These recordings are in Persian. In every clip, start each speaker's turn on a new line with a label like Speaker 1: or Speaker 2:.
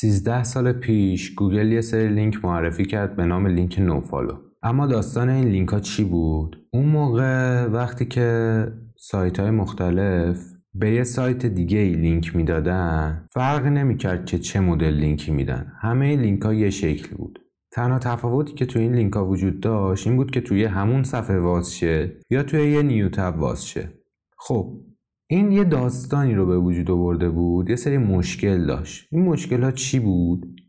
Speaker 1: 13 سال پیش گوگل یه سری لینک معرفی کرد به نام لینک nofollow. اما داستان این لینک ها چی بود؟ اون موقع وقتی که سایت های مختلف به یه سایت دیگه ای لینک می‌دادن فرق نمی‌کرد که چه مدل لینکی میدن. همه لینک ها یه شکل بود. تنها تفاوتی که توی این لینک ها وجود داشت این بود که توی همون صفحه واز شه یا توی یه new tab واز شه خب این یه داستانی رو به وجود آورده بود یه سری مشکل داشت. این مشکل ها چی بود؟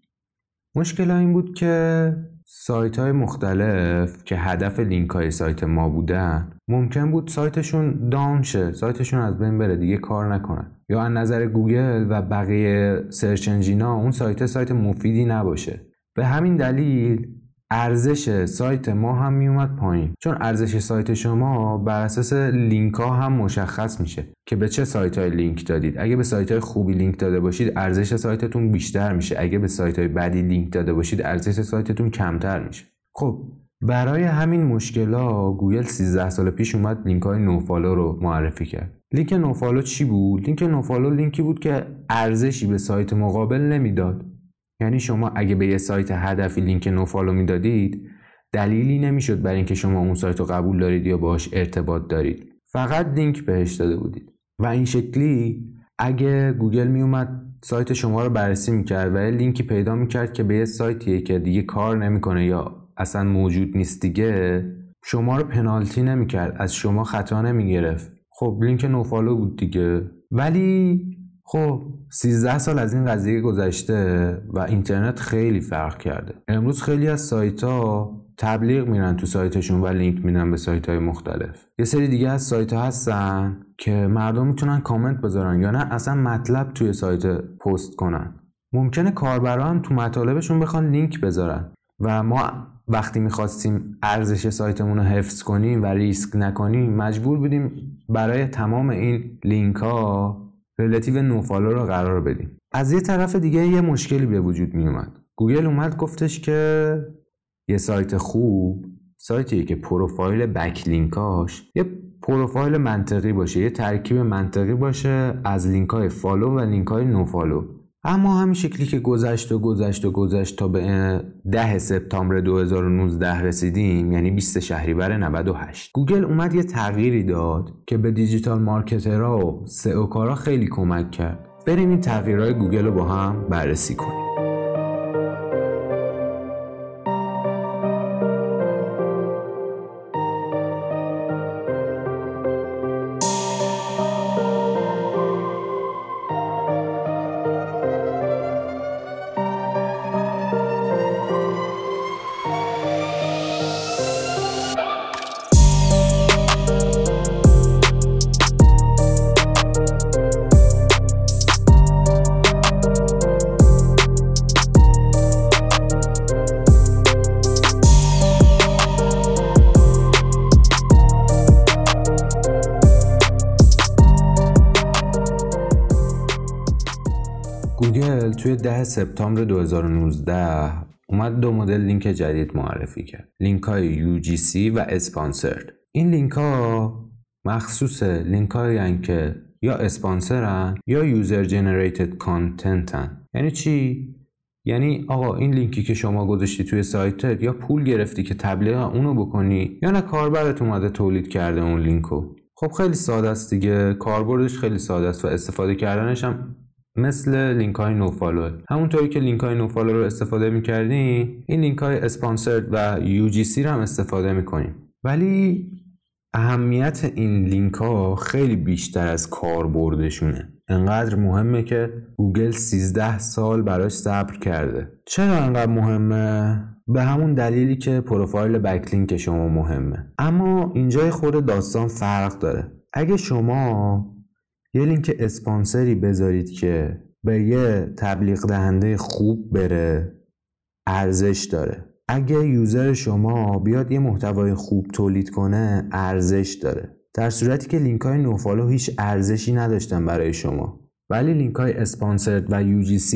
Speaker 1: مشکل ها این بود که سایت های مختلف که هدف لینک های سایت ما بودن ممکن بود سایتشون down شه سایتشون از بین بره دیگه کار نکنن. یا از نظر گوگل و بقیه search engine ا اون سایت سایت مفیدی نباشه. به همین دلیل ارزش سایت ما هم میومد پایین. چون ارزش سایت شما بر اساس لینک ها هم مشخص میشه که به چه سایت های لینک دادید. اگه به سایت های خوبی لینک داده باشید ارزش سایتتون بیشتر میشه. اگه به سایت های بدی لینک داده باشید ارزش سایتتون کمتر میشه. خب برای همین مشکلا گوگل 13 سال پیش اومد لینک های nofollow رو معرفی کرد. لینک nofollow چی بود؟ لینک nofollow لینکی بود که ارزشی به سایت مقابل نمی‌داد. یعنی شما اگه به یه سایت هدفی لینک nofollow می‌دادید دلیلی نمی‌شد برای اینکه شما اون سایت رو قبول دارید یا باهاش ارتباط دارید. فقط لینک بهش داده بودید. و این شکلی اگه گوگل میومد سایت شما رو بررسی می‌کرد و یه لینکی پیدا می‌کرد که به یه سایتیه که دیگه کار نمی‌کنه یا اصلا موجود نیست دیگه شما رو پنالتی نمی‌کرد از شما خطا نمی‌گرفت. خب لینک nofollow بود دیگه. ولی خب 13 سال از این قضیه گذشته و اینترنت خیلی فرق کرده. امروز خیلی از سایت ها تبلیغ میرن تو سایتشون و لینک میدن به سایت های مختلف. یه سری دیگه از سایت ها هستن که مردم می‌تونن کامنت بذارن یا نه اصلا مطلب توی سایت پست کنن. ممکنه کاربرا هم تو مطالبشون بخوان لینک بذارن. و ما وقتی می‌خواستیم ارزش سایتمون رو حفظ کنیم و ریسک نکنیم مجبور بودیم برای تمام این لینک ها relative nofollow رو قرار بدیم. از یه طرف دیگه یه مشکلی به وجود می اومد. گوگل اومد گفتش که یه سایت خوب سایتی که پروفایل backlink اش یه پروفایل منطقی باشه یه ترکیب منطقی باشه از لینک های follow و لینک های nofollow. اما همین شکلی که گذشت و گذشت و گذشت تا به 10 سپتامبر 2019 رسیدیم یعنی 20 شهریور 98 گوگل اومد یه تغییری داد که به digital marketer ها و سئو کارا خیلی کمک کرد. بریم این تغییرهای گوگل رو با هم بررسی کنیم. توی 10 سپتامبر 2019 اومد دو مدل لینک جدید معرفی کرد. لینک های UGC و sponsored. این لینک ها مخصوص لینک های که یا اسپانسرن یا user generated content ن. یعنی چی؟ یعنی آقا این لینکی که شما گذاشتی توی سایتت یا پول گرفتی که تبلیغ اونو بکنی یا نه کاربرت اومده تولید کرده اون لینکو. خب خیلی ساده است دیگه. کاربردش خیلی ساده است و استفاده کردنش هم مثل لینک های nofollow همونطوری که لینک های nofollow رو استفاده می‌کردیم این لینک های sponsored و UGC رو هم استفاده می‌کنیم. ولی اهمیت این لینک ها خیلی بیشتر از کاربردشونه. انقدر مهمه که گوگل 13 سال براش صبر کرده. چرا انقدر مهمه؟ به همون دلیلی که پروفایل backlink شما مهمه. اما اینجای خود داستان فرق داره. اگه شما یه لینک اسپانسری بذارید که به یه تبلیغ دهنده خوب بره ارزش داره. اگه user شما بیاد یه محتوای خوب تولید کنه ارزش داره. در صورتی که لینک های nofollow هیچ ارزشی نداشتن برای شما. ولی لینک های sponsored و UGC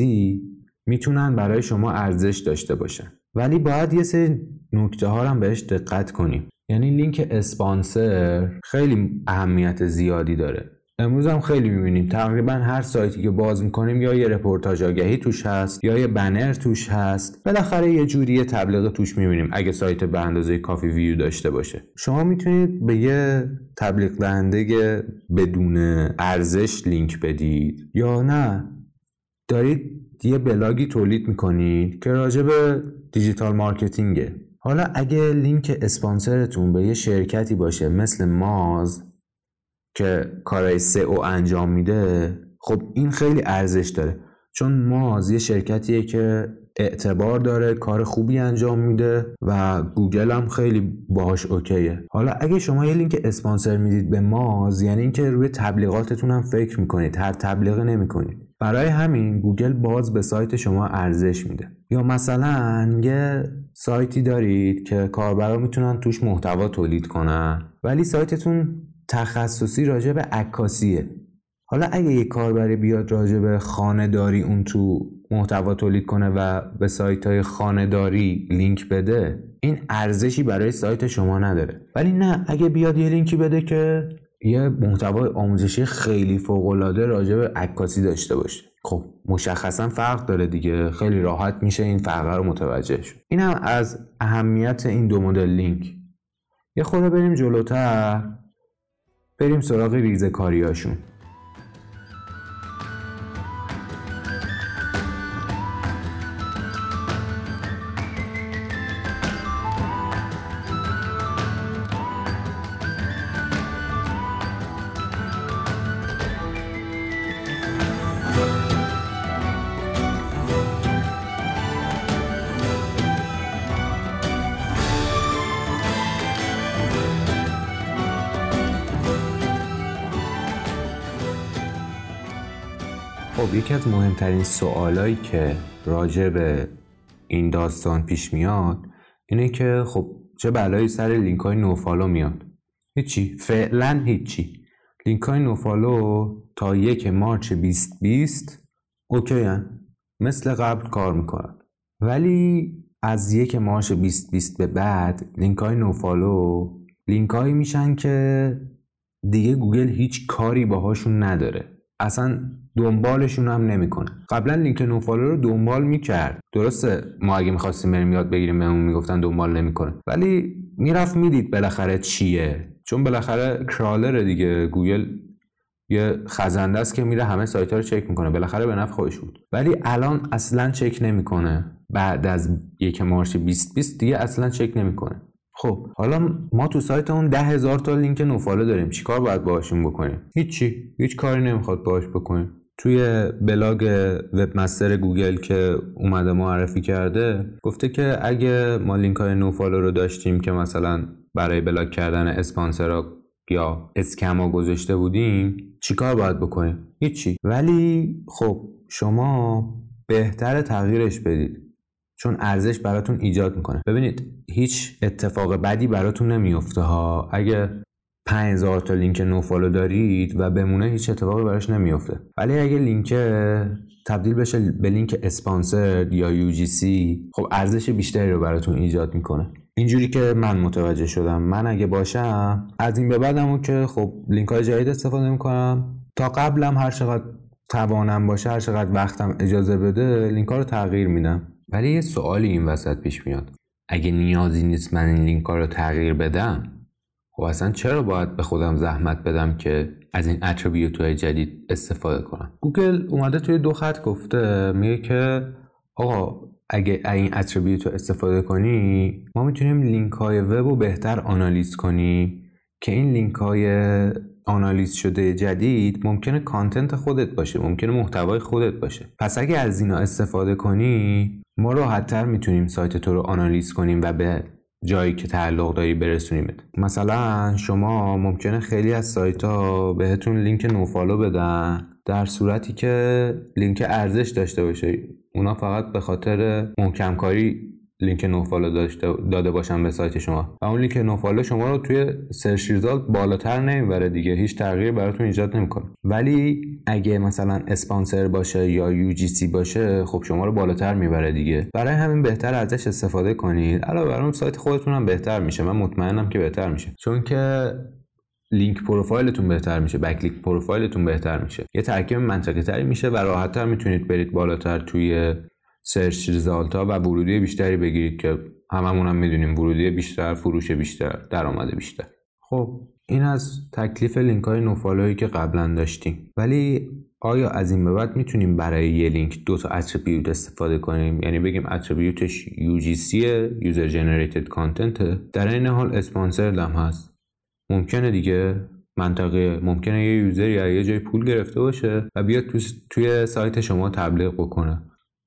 Speaker 1: می‌تونن برای شما ارزش داشته باشن. ولی باید یه سری نکته ها هم بهش دقت کنیم. یعنی لینک اسپانسر خیلی اهمیت زیادی داره. امروز هم خیلی می‌بینیم. تقریبا هر سایتی که باز می‌کنیم یا یه رپورتاج آگهی توش هست یا یه بنر توش هست. بالاخره یه جوری تبلیغ توش می‌بینیم اگه سایت به اندازه کافی ویو داشته باشه. شما می‌تونید به یه تبلیغ دهنده بدون ارزش لینک بدید یا نه. دارید یه بلاگی تولید می‌کنید که راجع به digital marketing ه. حالا اگه لینک اسپانسرتون به یه شرکتی باشه مثل Moz که کارهای سئو انجام میده خب این خیلی ارزش داره. چون Moz یه شرکتیه که اعتبار داره کار خوبی انجام میده و گوگل هم خیلی باهاش okay ه. حالا اگه شما یه لینک اسپانسر می‌دید به Moz یعنی اینکه روی تبلیغاتتون هم فکر می‌کنید هر تبلیغ نمی‌کنید. برای همین گوگل باز به سایت شما ارزش میده. یا مثلا یه سایتی دارید که کاربرا می‌تونن توش محتوا تولید کنن ولی سایتتون تخصصی راجع به عکاسیه. حالا اگه یه کاربری بیاد راجع به خانهداری اون تو محتوا تولید کنه و به سایت های خانهداری لینک بده این ارزشی برای سایت شما نداره. ولی نه اگه بیاد یه لینکی بده که یه محتوای آموزشی خیلی فوق العاده راجع به عکاسی داشته باشه. خب مشخصا فرق داره دیگه. خیلی راحت میشه این فرق رو متوجه شد این هم از اهمیت این دو مدل لینک. یه خورده بریم جلوتر. بریم سراغ ریزه کاریاشون. خب یکی از مهمترین سوالایی که راجع به این داستان پیش میاد اینه که خب چه بلایی سر لینک های nofollow میاد؟ هیچی. فعلا هیچی. لینک های nofollow تا یک March 2020 okay هن. مثل قبل کار می‌کنن. ولی از یک March 2020 به بعد لینک های nofollow لینک هایی میشن که دیگه گوگل هیچ کاری باهاشون نداره. اصلا دنبالشون هم نمی‌کنه. قبلا لینک nofollow رو دنبال می‌کرد. درسته ما اگه می‌خواستیم بریم یاد بگیریم بهمون می‌گفتن دنبال نمی‌کنه. ولی می‌رفت می‌دید بالاخره چیه. چون بالاخره crawler دیگه. گوگل یه خزنده است که میره همه سایت ها رو چک می‌کنه. بالاخره به نفع خودش بود. ولی الان اصلا چک نمی‌کنه. بعد از یک March 2020 دیگه اصلا چک نمی‌کنه. خب حالا ما تو سایت اون ده هزار تا لینک nofollow داریم. چیکار باید باهاشون بکنیم؟ هیچی. هیچ کاری نمی‌خواد باهاش بکنیم. توی بلاگ webmaster گوگل که اومده معرفی کرده گفته که اگه ما لینک های nofollow رو داشتیم که مثلا برای بلاک کردن اسپانسرها یا اسپم ها گذاشته بودیم چیکار باید بکنیم؟ هیچی. ولی خب شما بهتر تغییرش بدید. چون ارزش براتون ایجاد می‌کنه. ببینید هیچ اتفاق بدی براتون نمیفته ها. اگه 5000 تا لینک nofollow دارید و بمونه هیچ اتفاقی براش نمیفته ولی اگه لینک تبدیل بشه به لینک اسپانسر یا UGC خب ارزش بیشتری رو براتون ایجاد می‌کنه. اینجوری که من متوجه شدم. من اگه باشم از این به بعدمو که خب لینک های جدید استفاده می‌کنم. تا قبلم هر چقدر توانم باشه هر چقدر وقتم اجازه بده لینک ها رو تغییر میدم. ولی یه سوالی این وسط پیش میاد. اگه نیازی نیست من این لینک رو تغییر بدم خب اصلا چرا باید به خودم زحمت بدم که از این attribute های جدید استفاده کنم؟ گوگل اومده توی دو خط گفته میگه که آقا اگه این attribute رو استفاده کنی ما می‌تونیم لینک های وب رو بهتر آنالیز کنیم که این لینک های آنالیز شده جدید ممکنه content خودت باشه ممکنه محتوای خودت باشه. پس اگه از اینا استفاده کنی ما راحتتر می‌تونیم سایت تو رو آنالیز کنیم و به جایی که تعلق داری برسونیمت. مثلا شما ممکنه خیلی از سایت ها بهتون لینک nofollow بدن در صورتی که لینک ارزش داشته باشه. اونا فقط به خاطر محکم کاری لینک nofollow داشته داده باشن به سایت شما. و اون لینک nofollow شما رو توی search result بالاتر نمی‌بره دیگه. هیچ تغییر براتون ایجاد نمی‌کنه. ولی اگه مثلا اسپانسر باشه یا UGC باشه خب شما رو بالاتر می‌بره دیگه. برای همین بهتر ازش استفاده کنید. علاوه بر اون سایت خودتون هم بهتر میشه. من مطمئنم که بهتر میشه. چون که link profile تون بهتر میشه. backlink profile تون بهتر میشه. یه ترکیب منطقی تری میشه و راحتتر می‌تونید برید بالاتر توی search result ها و ورودی بیشتری بگیرید که هممون هم می‌دونیم ورودی بیشتر فروش بیشتر درآمد بیشتر. خب این از تکلیف لینک های nofollow یی که قبلا داشتیم. ولی آیا از این به بعد می‌تونیم برای یه لینک دو تا attribute استفاده کنیم؟ یعنی بگیم attribute ش UGC User Generated Content. در این حال اسپانسر هم هست. ممکنه دیگه منطقیه ممکنه یه user یا یه جای پول گرفته باشه و بیاد توی سایت شما تبلیغ بکنه.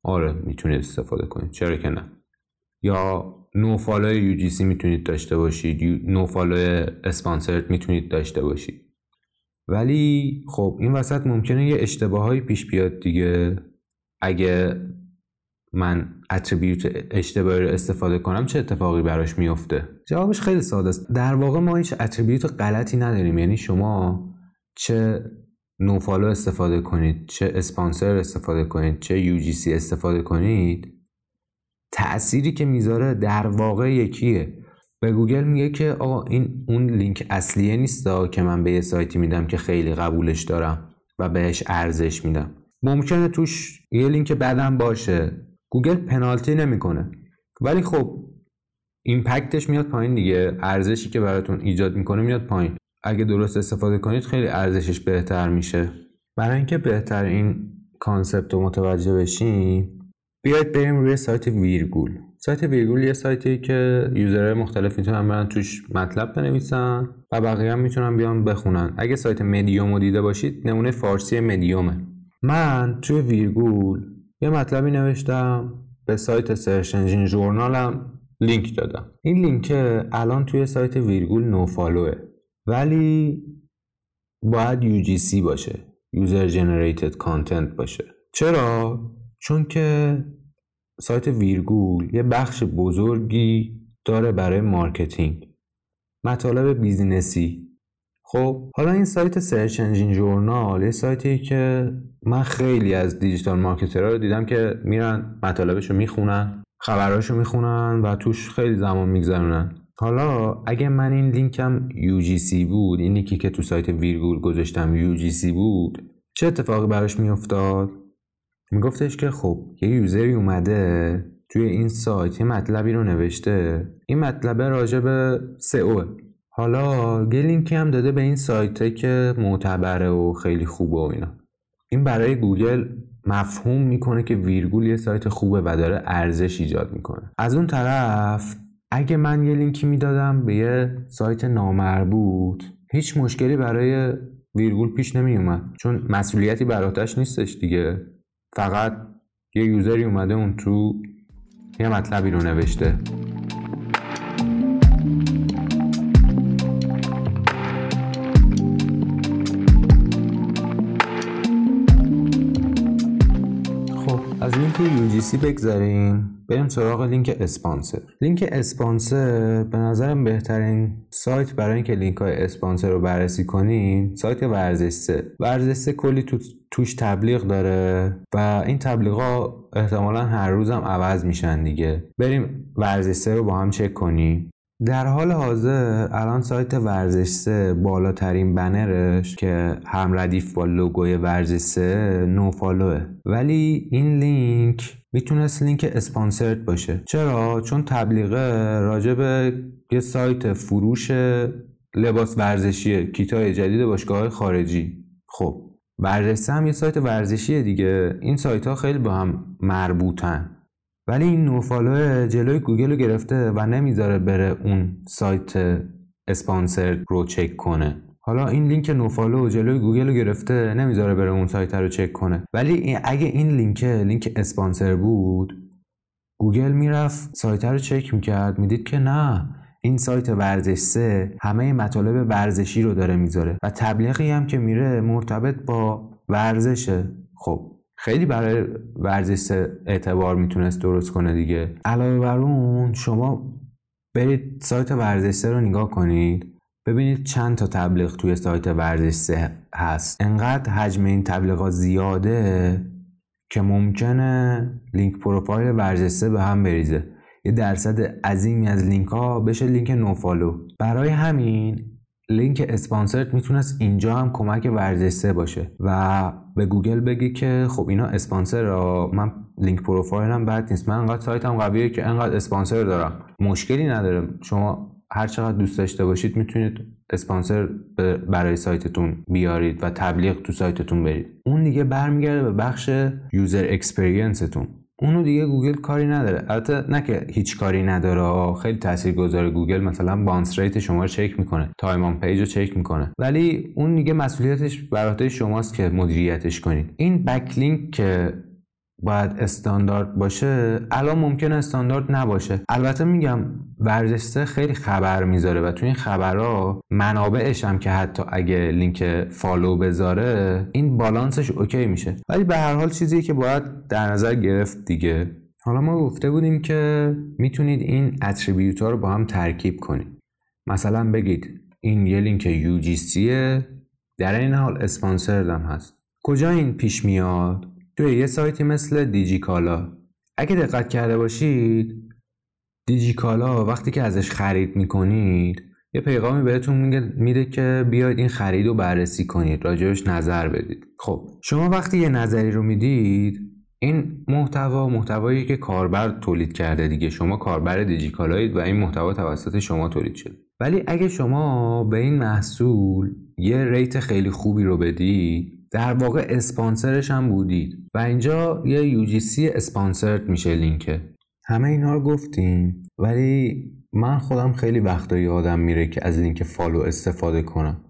Speaker 1: آره می‌تونید استفاده کنید. چرا که نه؟ یا nofollow UGC می‌تونید داشته باشید nofollow sponsored می‌تونید داشته باشید. ولی خب این وسط ممکنه یه اشتباهایی پیش بیاد دیگه. اگه من attribute اشتباهی رو استفاده کنم چه اتفاقی براش میفته جوابش خیلی ساده است. در واقع ما هیچ attribute غلطی نداریم. یعنی شما چه nofollow استفاده کنید چه اسپانسر استفاده کنید چه UGC استفاده کنید تأثیری که می‌ذاره در واقع یکیه. به گوگل میگه که آقا این اون لینک اصلیه نیست که من به یه سایتی میدم که خیلی قبولش دارم و بهش ارزش میدم. ممکنه توش یه لینک بدم باشه. گوگل پنالتی نمی‌کنه. ولی خب impact ش میاد پایین دیگه. ارزشی که براتون ایجاد می‌کنه میاد پایین. اگه درست استفاده کنید خیلی ارزشش بهتر میشه. برای اینکه بهتر این concept رو متوجه بشیم بیاید بریم روی سایت ویرگول. سایت ویرگول یه سایتی که user های مختلف می‌تونن برن توش مطلب بنویسن و بقیه هم می‌تونن بیان بخونن. اگه سایت مدیوم رو دیده باشید نمونه فارسی مدیومه. من توی ویرگول یه مطلبی نوشتم به سایت Search Engine Journal م لینک دادم. این لینک الان توی سایت ویرگول nofollow ه. ولی باید UGC باشه. User Generated Content باشه. چرا؟ چون که سایت ویرگول یه بخش بزرگی داره برای marketing. مطالب business ی. خب حالا این سایت Search Engine Journal یه سایتی که من خیلی از digital marketer ها رو دیدم که میرن مطالبش رو می‌خونن خبرهاشو می‌خونن و توش خیلی زمان میگذرونن. حالا اگه من این لینکم UGC بود این لینکی که تو سایت ویرگول گذاشتم UGC بود چه اتفاقی براش میافتاد؟ میگفتش که خب یه user ی اومده توی این سایت یه مطلبی رو نوشته. این مطلب راجع به سئو. حالا یه لینکی هم داده به این سایته که معتبره و خیلی خوبه و اینا. این برای گوگل مفهوم می‌کنه که ویرگول یه سایت خوبه و داره ارزش ایجاد می‌کنه. از اون طرف اگه من یه لینکی می‌دادم به یه سایت نامربوط هیچ مشکلی برای ویرگول پیش نمی اومد چون مسئولیتی براش نیستش دیگه. فقط یه user ی اومده اون تو یه مطلبی رو نوشته. لینک UGC بگذاریم بریم سراغ لینک اسپانسر. لینک اسپانسر به نظرم بهترین سایت برای اینکه لینک های اسپانسر رو بررسی کنین سایت ورزش سه. ورزش سه کلی تو توش تبلیغ داره و این تبلیغ ها احتمالا هر روزم عوض میشن دیگه. بریم ورزش سه رو با هم چک کنیم. در حال حاضر الان سایت ورزش سه بالاترین بنرش که هم ردیف با لوگوی ورزش سه نو فالوه. ولی این لینک می‌تونست لینک اسپانسرد باشه. چرا؟ چون تبلیغه راجع یه سایت فروش لباس ورزشیه کیتای جدید باشگاه خارجی. خب ورزش سه هم یه سایت ورزشیه دیگه. این سایت ها خیلی با هم مربوطن. ولی این nofollow جلوی گوگل رو گرفته و نمی‌ذاره بره اون سایت اسپانسر رو چک کنه. حالا این لینک nofollow جلوی گوگل رو گرفته نمی‌ذاره بره اون سایت رو چک کنه. ولی اگه این لینک لینک اسپانسر بود گوگل می‌رفت سایت رو چک می‌کرد. می‌دید که نه این سایت ورزش سه همه مطالب ورزشی رو داره می‌ذاره و تبلیغی هم که میره مرتبط با ورزشه. خب خیلی برای ورزش اعتبار می‌تونست درست کنه دیگه. علاوه بر اون شما برید سایت ورزش رو نگاه کنید. ببینید چند تا تبلیغ توی سایت ورزش هست. انقدر حجم این تبلیغات زیاده که ممکنه لینک پروفایل ورزش به هم بریزه. یه درصد عظیمی از لینک ها بشه لینک nofollow برای همین لینک sponsored می‌تونست اینجا هم کمک ورزشسه باشه و به گوگل بگی که خب اینا اسپانسرای من لینک پروفایلم بد نیست. من انقدر سایتم قویه که انقدر اسپانسر دارم. مشکلی نداره. شما هر چقدر دوست داشته باشید می‌تونید اسپانسر برای سایتتون بیارید و تبلیغ تو سایتتون برید. اون دیگه برمیگرده به بخش user experience تون اونو دیگه گوگل کاری نداره. البته نه که هیچ کاری نداره خیلی تاثیرگذار گوگل مثلا bounce rate شما رو چک می‌کنه time on page رو چک می‌کنه. ولی اون دیگه مسئولیتش بر شماست که مدیریتش کنید. این backlink که باید استاندارد باشه. الان ممکنه استاندارد نباشه. البته میگم ورزشسه خیلی خبر می‌ذاره و تو این خبرها منابعش هم که حتی اگه لینک follow بذاره این بالانسش OK میشه. ولی به هر حال چیزی که باید در نظر گرفت دیگه. حالا ما گفته بودیم که می‌تونید این اتریبیوت ها رو با هم ترکیب کنید. مثلا بگید این یه لینک UGC در این حال اسپانسرد هم هست. کجا این پیش میاد؟ توی یه سایتی مثل دیجیکالا. اگه دقت کرده باشید دیجیکالا وقتی که ازش خرید می‌کنید یه پیغامی بهتون میده که بیاید این خرید رو بررسی کنید راجبش نظر بدید. خب شما وقتی یه نظری رو می‌دید این محتوا محتوایی که کاربر تولید کرده دیگه شما کاربر دیجیکالایید و این محتوا توسط شما تولید شده. ولی اگه شما به این محصول یه rate خیلی خوبی رو بدید در واقع اسپانسرش هم بودید. و اینجا یه UGC sponsored میشه لینکه همه اینا رو گفتیم ولی من خودم خیلی وقتا یادم میره که از لینک follow استفاده کنم.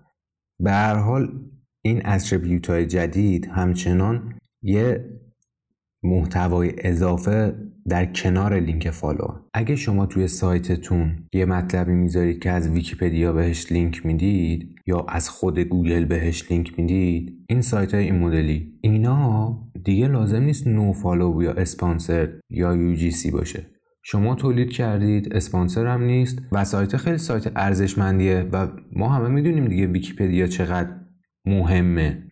Speaker 1: به هر حال این attribute های جدید همچنان یه محتوای اضافه در کنار لینک follow. اگه شما توی سایتتون یه مطلبی می‌ذارید که از ویکیپدیا بهش لینک می‌دید یا از خود گوگل بهش لینک می‌دید این سایت های این مدلی اینا دیگه لازم نیست nofollow یا اسپانسر یا UGC باشه. شما تولید کردید اسپانسر هم نیست و سایت خیلی سایت ارزشمندیه و ما همه می‌دونیم دیگه ویکیپدیا چقدر مهمه.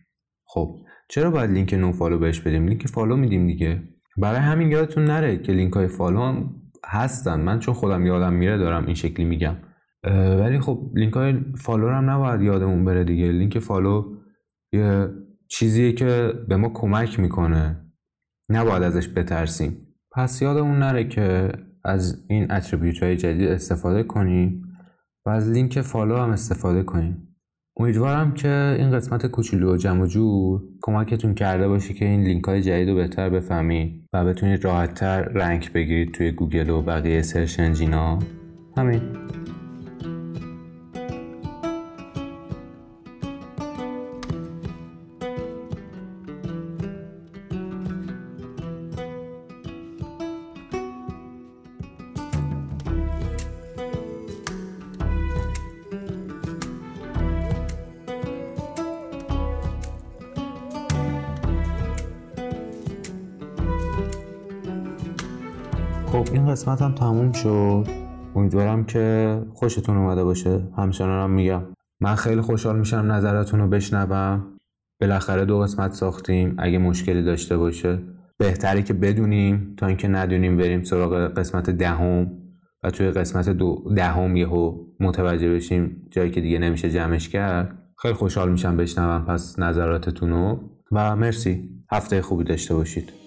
Speaker 1: خب چرا باید لینک nofollow بهش بدیم؟ لینک follow میدیم دیگه. برای همین یادتون نره که لینک های follow هم هستن. من چون خودم یادم میره دارم این شکلی میگم. ولی خب لینک های follow هم نباید یادمون بره دیگه. لینک follow یه چیزیه که به ما کمک می‌کنه. نباید ازش بترسیم. پس یادمون نره که از این attribute های جدید استفاده کنیم و از لینک follow هم استفاده کنیم. امیدوارم که این قسمت کوچولو و جمع جور کمکتون کرده باشه که این لینک های جدید رو بهتر بفهمید و بتونید راحتتر rank بگیرید توی گوگل و بقیه search engine ا همین. خب این قسمت هم تموم شد. امیدوارم که خوشتون اومده باشه. همچنان هم میگم من خیلی خوشحال میشم نظراتون رو بشنوم. بالاخره دو قسمت ساختیم. اگه مشکلی داشته باشه بهتره که بدونیم تا اینکه ندونیم بریم سراغ قسمت دهم. و توی قسمت دو دهم یهو متوجه بشیم جایی که دیگه نمیشه جمعش کرد. خیلی خوشحال میشم بشنوم پس نظراتتون رو. و مرسی. هفته خوبی داشته باشید.